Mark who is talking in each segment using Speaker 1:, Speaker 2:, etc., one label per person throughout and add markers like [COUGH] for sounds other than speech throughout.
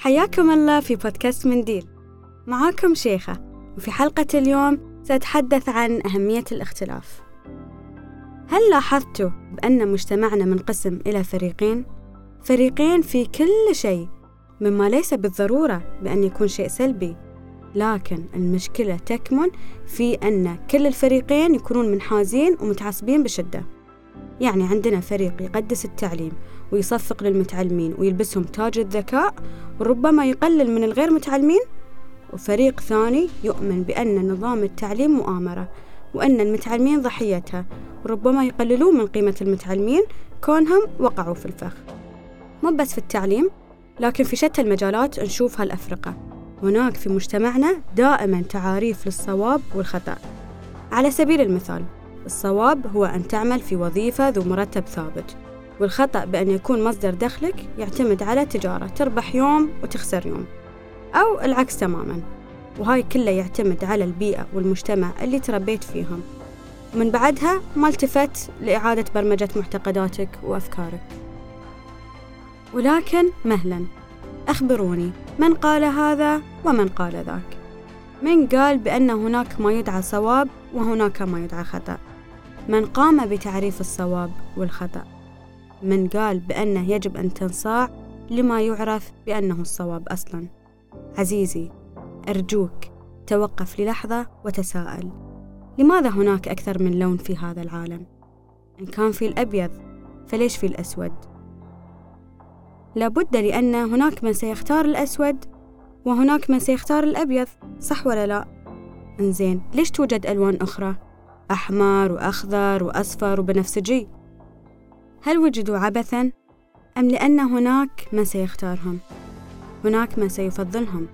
Speaker 1: حياكم الله في بودكاست منديل معاكم شيخة وفي حلقة اليوم سأتحدث عن أهمية الاختلاف. هل لاحظتوا بأن مجتمعنا منقسم إلى فريقين؟ فريقين في كل شيء مما ليس بالضرورة بأن يكون شيء سلبي. لكن المشكلة تكمن في أن كل الفريقين يكونون منحازين ومتعصبين بشدة. يعني عندنا فريق يقدس التعليم ويصفق للمتعلمين ويلبسهم تاج الذكاء وربما يقلل من الغير متعلمين. وفريق ثاني يؤمن بأن نظام التعليم مؤامرة وأن المتعلمين ضحيتها وربما يقللون من قيمة المتعلمين كونهم وقعوا في الفخ. مو بس في التعليم لكن في شتى المجالات نشوف هالأفرقة هناك في مجتمعنا دائما تعاريف للصواب والخطأ. على سبيل المثال الصواب هو أن تعمل في وظيفة ذو مرتب ثابت والخطأ بأن يكون مصدر دخلك يعتمد على تجارة تربح يوم وتخسر يوم أو العكس تماما وهاي كله يعتمد على البيئة والمجتمع اللي تربيت فيهم. ومن بعدها ما التفت لإعادة برمجة معتقداتك وأفكارك. ولكن مهلا أخبروني من قال هذا ومن قال ذاك. من قال بأن هناك ما يدعى صواب وهناك ما يدعى خطأ. من قام بتعريف الصواب والخطأ من قال بأنه يجب أن تنصاع لما يعرف بأنه الصواب أصلا عزيزي أرجوك توقف للحظة وتساءل لماذا هناك أكثر من لون في هذا العالم؟ إن كان في الأبيض فليش في الأسود؟ لابد لأن هناك من سيختار الأسود وهناك من سيختار الأبيض صح ولا لا؟ إنزين ليش توجد ألوان أخرى؟ أحمر وأخضر وأصفر وبنفسجي هل وجدوا عبثا؟ أم لأن هناك من سيختارهم؟ هناك من سيفضلهم؟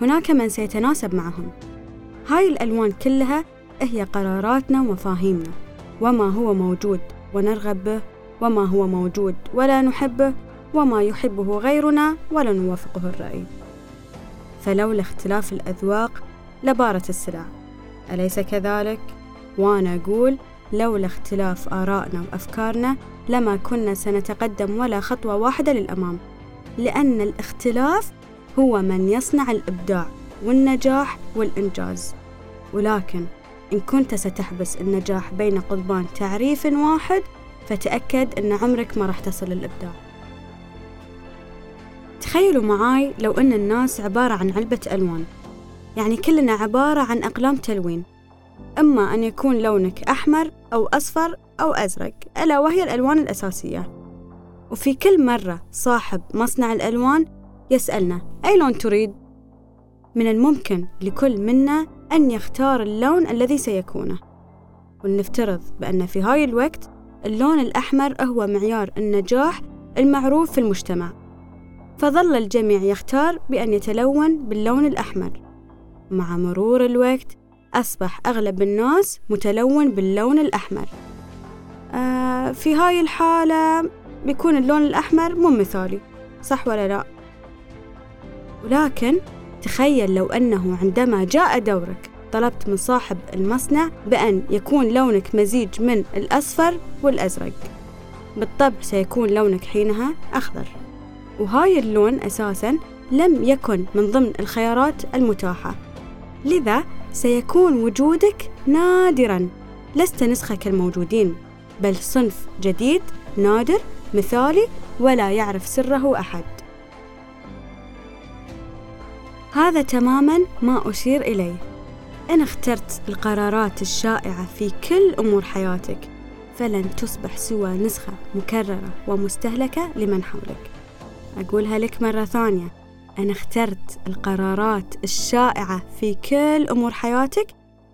Speaker 1: هناك من سيتناسب معهم؟ هاي الألوان كلها هي قراراتنا ومفاهيمنا. وما هو موجود ونرغب به وما هو موجود ولا نحبه وما يحبه غيرنا ولا نوافقه الرأي. فلولا اختلاف الأذواق لبارت السلع. أليس كذلك؟ وأنا أقول لولا اختلاف آرائنا وأفكارنا لما كنا سنتقدم ولا خطوة واحدة للأمام. لأن الاختلاف هو من يصنع الإبداع والنجاح والإنجاز. ولكن إن كنت ستحبس النجاح بين قضبان تعريف واحد فتأكد أن عمرك ما راح تصل للإبداع. تخيلوا معاي لو أن الناس عبارة عن علبة ألوان. يعني كلنا عبارة عن أقلام تلوين. إما أن يكون لونك أحمر أو أصفر أو أزرق ألا وهي الألوان الأساسية. وفي كل مرة صاحب مصنع الألوان يسألنا أي لون تريد؟ من الممكن لكل منا أن يختار اللون الذي سيكونه. ولنفترض بأن في هاي الوقت اللون الأحمر هو معيار النجاح المعروف في المجتمع. فظل الجميع يختار بأن يتلون باللون الأحمر. مع مرور الوقت أصبح أغلب الناس متلون باللون الأحمر. آه في هاي الحالة بيكون اللون الأحمر مو مثالي صح ولا لا؟ ولكن تخيل لو أنه عندما جاء دورك طلبت من صاحب المصنع بأن يكون لونك مزيج من الأصفر والأزرق. بالطبع سيكون لونك حينها أخضر. وهاي اللون أساسا لم يكن من ضمن الخيارات المتاحة. لذا سيكون وجودك نادرا. لست نسخة كالموجودين بل صنف جديد نادر مثالي ولا يعرف سره أحد. هذا تماما ما أشير إليه. إن اخترت القرارات الشائعة في كل أمور حياتك فلن تصبح سوى نسخة مكررة ومستهلكة لمن حولك. أقولها لك مرة ثانية. أنا اخترت القرارات الشائعة في كل أمور حياتك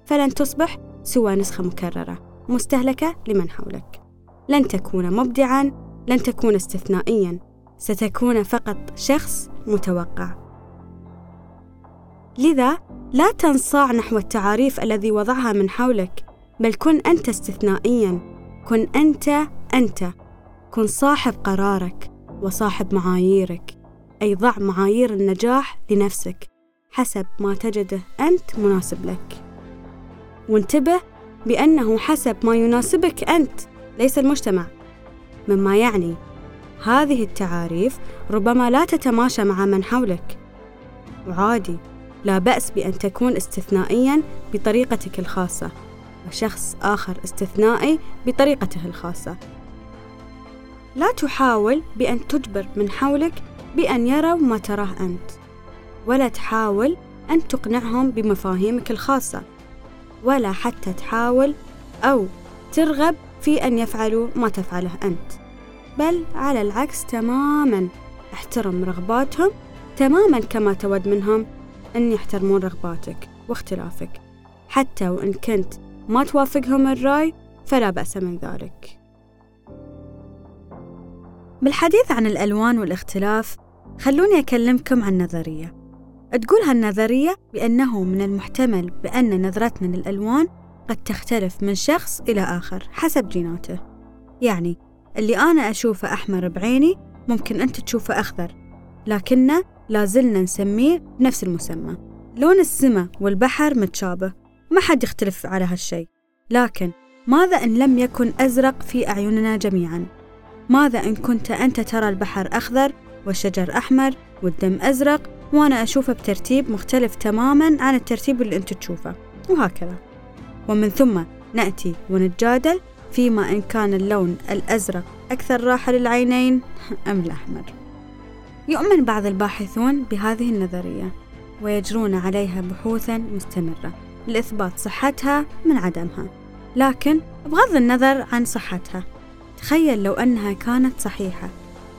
Speaker 1: فلن تصبح سوى نسخة مكررة مستهلكة لمن حولك. لن تكون مبدعا لن تكون استثنائيا ستكون فقط شخص متوقع. لذا لا تنصاع نحو التعاريف الذي وضعها من حولك بل كن أنت استثنائيا كن أنت أنت كن صاحب قرارك وصاحب معاييرك. أي ضع معايير النجاح لنفسك حسب ما تجده أنت مناسب لك. وانتبه بأنه حسب ما يناسبك أنت ليس المجتمع. مما يعني هذه التعاريف ربما لا تتماشى مع من حولك. وعادي لا بأس بأن تكون استثنائيا بطريقتك الخاصة وشخص آخر استثنائي بطريقته الخاصة. لا تحاول بأن تجبر من حولك بأن يروا ما تراه أنت ولا تحاول أن تقنعهم بمفاهيمك الخاصة ولا حتى تحاول أو ترغب في أن يفعلوا ما تفعله أنت. بل على العكس تماما احترم رغباتهم تماما كما تود منهم أن يحترمون رغباتك واختلافك. حتى وإن كنت ما توافقهم الرأي فلا بأس من ذلك. بالحديث عن الألوان والاختلاف خلوني أكلمكم عن نظرية. تقول هالنظرية بأنه من المحتمل بأن نظرتنا للألوان قد تختلف من شخص إلى آخر حسب جيناته. يعني اللي أنا أشوفه أحمر بعيني ممكن أنت تشوفه أخضر لكنه لازلنا نسميه بنفس المسمى. لون السماء والبحر متشابه ما حد يختلف على هالشي لكن ماذا إن لم يكن أزرق في أعيننا جميعا؟ ماذا إن كنت أنت ترى البحر أخضر والشجر أحمر والدم أزرق وأنا أشوفه بترتيب مختلف تماما عن الترتيب اللي أنت تشوفه. وهكذا. ومن ثم نأتي ونتجادل فيما إن كان اللون الأزرق أكثر راحة للعينين [LAUGHS] أم الأحمر. يؤمن بعض الباحثون بهذه النظرية ويجرون عليها بحوثا مستمرة لإثبات صحتها من عدمها. لكن بغض النظر عن صحتها تخيل لو أنها كانت صحيحة.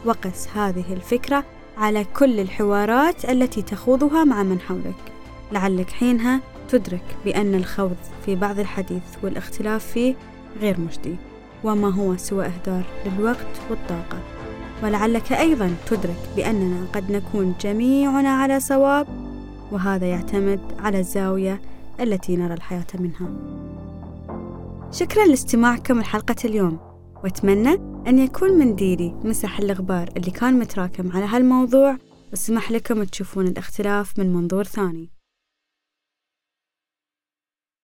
Speaker 1: وقس هذه الفكرة على كل الحوارات التي تخوضها مع من حولك. لعلك حينها تدرك بأن الخوض في بعض الحديث والاختلاف فيه غير مجدي وما هو سوى إهدار للوقت والطاقة. ولعلك أيضا تدرك بأننا قد نكون جميعنا على صواب وهذا يعتمد على الزاوية التي نرى الحياة منها. شكرا لاستماعكم لحلقة اليوم. وأتمنى أن يكون منديلي مسح الغبار اللي كان متراكم على هالموضوع. وسمح لكم تشوفون الاختلاف من منظور ثاني.